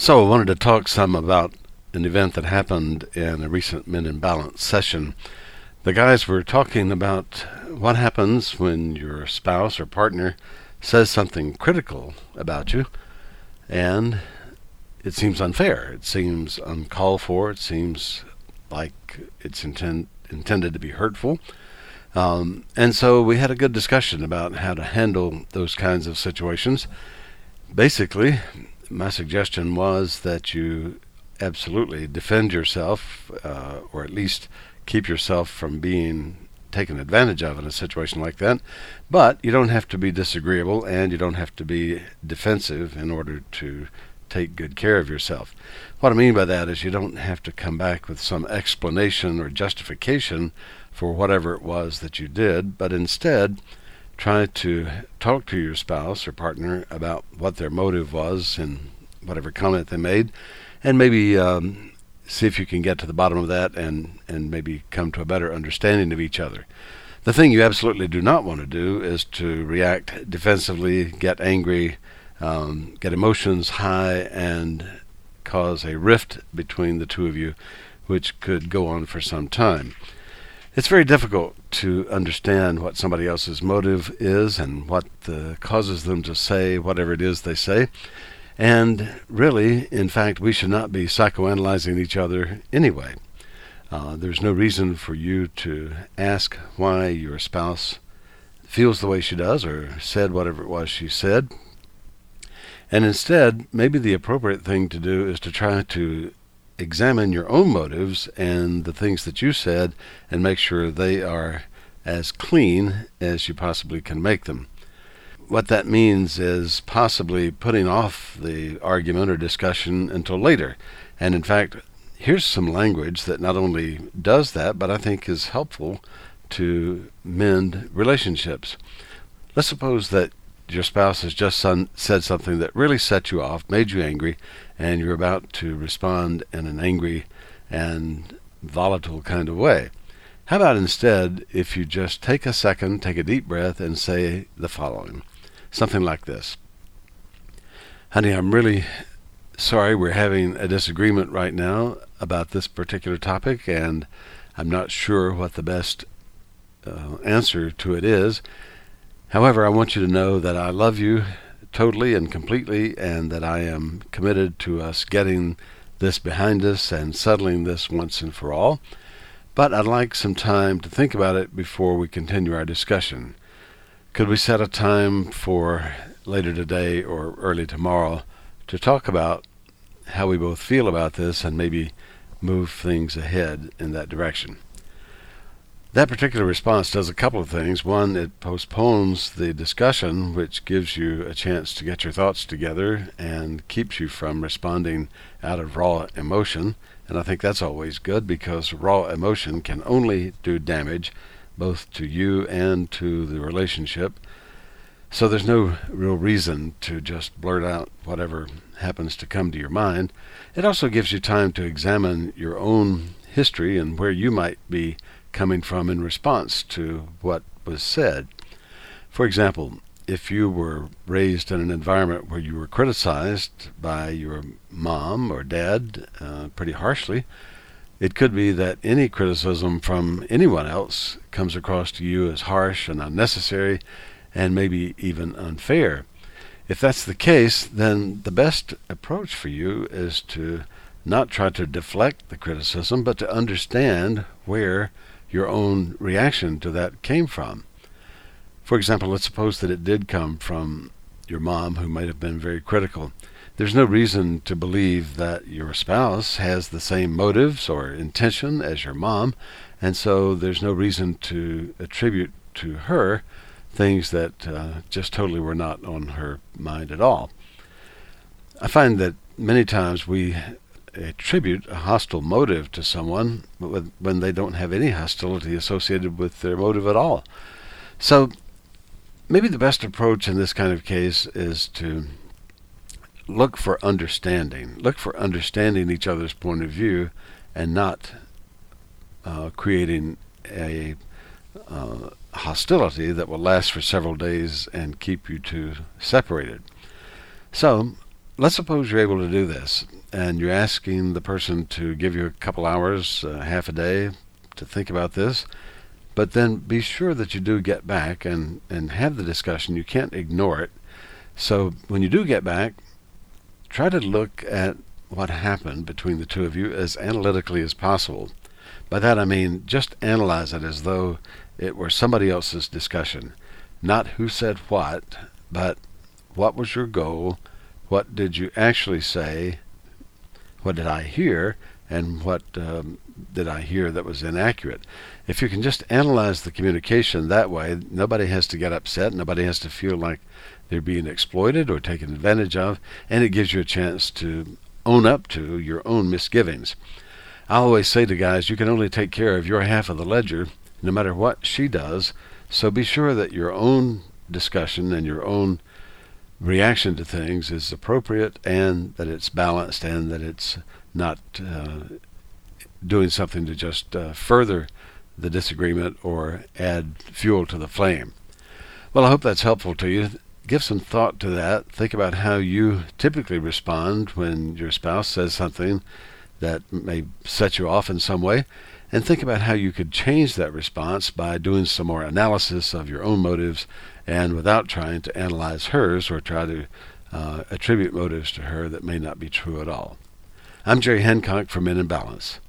So, I wanted to talk some about an event that happened in a recent Men in Balance session. The guys were talking about what happens when your spouse or partner says something critical about you and it seems unfair. It seems uncalled for. It seems like it's intend, intended to be hurtful. Um, and so we had a good discussion about how to handle those kinds of situations. Basically, my suggestion was that you absolutely defend yourself, uh, or at least keep yourself from being taken advantage of in a situation like that. But you don't have to be disagreeable and you don't have to be defensive in order to take good care of yourself. What I mean by that is you don't have to come back with some explanation or justification for whatever it was that you did, but instead try to talk to your spouse or partner about what their motive was and whatever comment they made, and maybe um, see if you can get to the bottom of that and, and maybe come to a better understanding of each other. The thing you absolutely do not want to do is to react defensively, get angry, um, get emotions high, and cause a rift between the two of you, which could go on for some time. It's very difficult to understand what somebody else's motive is and what causes them to say whatever it is they say. And really, in fact, we should not be psychoanalyzing each other anyway. Uh, there's no reason for you to ask why your spouse feels the way she does or said whatever it was she said. And instead, maybe the appropriate thing to do is to try to examine your own motives and the things that you said and make sure they are as clean as you possibly can make them what that means is possibly putting off the argument or discussion until later. And in fact, here's some language that not only does that, but I think is helpful to mend relationships. Let's suppose that your spouse has just son- said something that really set you off, made you angry, and you're about to respond in an angry and volatile kind of way. How about instead if you just take a second, take a deep breath, and say the following something like this Honey, I'm really sorry we're having a disagreement right now about this particular topic, and I'm not sure what the best uh, answer to it is. However, I want you to know that I love you totally and completely, and that I am committed to us getting this behind us and settling this once and for all. But I'd like some time to think about it before we continue our discussion. Could we set a time for later today or early tomorrow to talk about how we both feel about this and maybe move things ahead in that direction? That particular response does a couple of things. One, it postpones the discussion, which gives you a chance to get your thoughts together and keeps you from responding out of raw emotion. And I think that's always good because raw emotion can only do damage both to you and to the relationship. So there's no real reason to just blurt out whatever happens to come to your mind. It also gives you time to examine your own history and where you might be coming from in response to what was said. For example, if you were raised in an environment where you were criticized by your mom or dad uh, pretty harshly, it could be that any criticism from anyone else comes across to you as harsh and unnecessary and maybe even unfair. If that's the case, then the best approach for you is to not try to deflect the criticism, but to understand where your own reaction to that came from. For example, let's suppose that it did come from your mom, who might have been very critical there's no reason to believe that your spouse has the same motives or intention as your mom, and so there's no reason to attribute to her things that uh, just totally were not on her mind at all. I find that many times we attribute a hostile motive to someone when they don't have any hostility associated with their motive at all. So maybe the best approach in this kind of case is to look for understanding. Look for understanding each other's point of view and not uh, creating a uh, hostility that will last for several days and keep you two separated. So, let's suppose you're able to do this, and you're asking the person to give you a couple hours, uh, half a day, to think about this. But then be sure that you do get back and, and have the discussion. You can't ignore it. So when you do get back, try to look at what happened between the two of you as analytically as possible. By that I mean just analyze it as though it were somebody else's discussion. Not who said what, but what was your goal? What did you actually say? What did I hear? And what um, did I hear that was inaccurate? If you can just analyze the communication that way, nobody has to get upset. Nobody has to feel like they're being exploited or taken advantage of, and it gives you a chance to own up to your own misgivings. I always say to guys, you can only take care of your half of the ledger, no matter what she does. So be sure that your own discussion and your own reaction to things is appropriate and that it's balanced and that it's not uh, doing something to just uh, further the disagreement or add fuel to the flame. Well, I hope that's helpful to you. Give some thought to that. Think about how you typically respond when your spouse says something that may set you off in some way, and think about how you could change that response by doing some more analysis of your own motives and without trying to analyze hers or try to uh, attribute motives to her that may not be true at all. I'm Jerry Hancock from Men in Balance.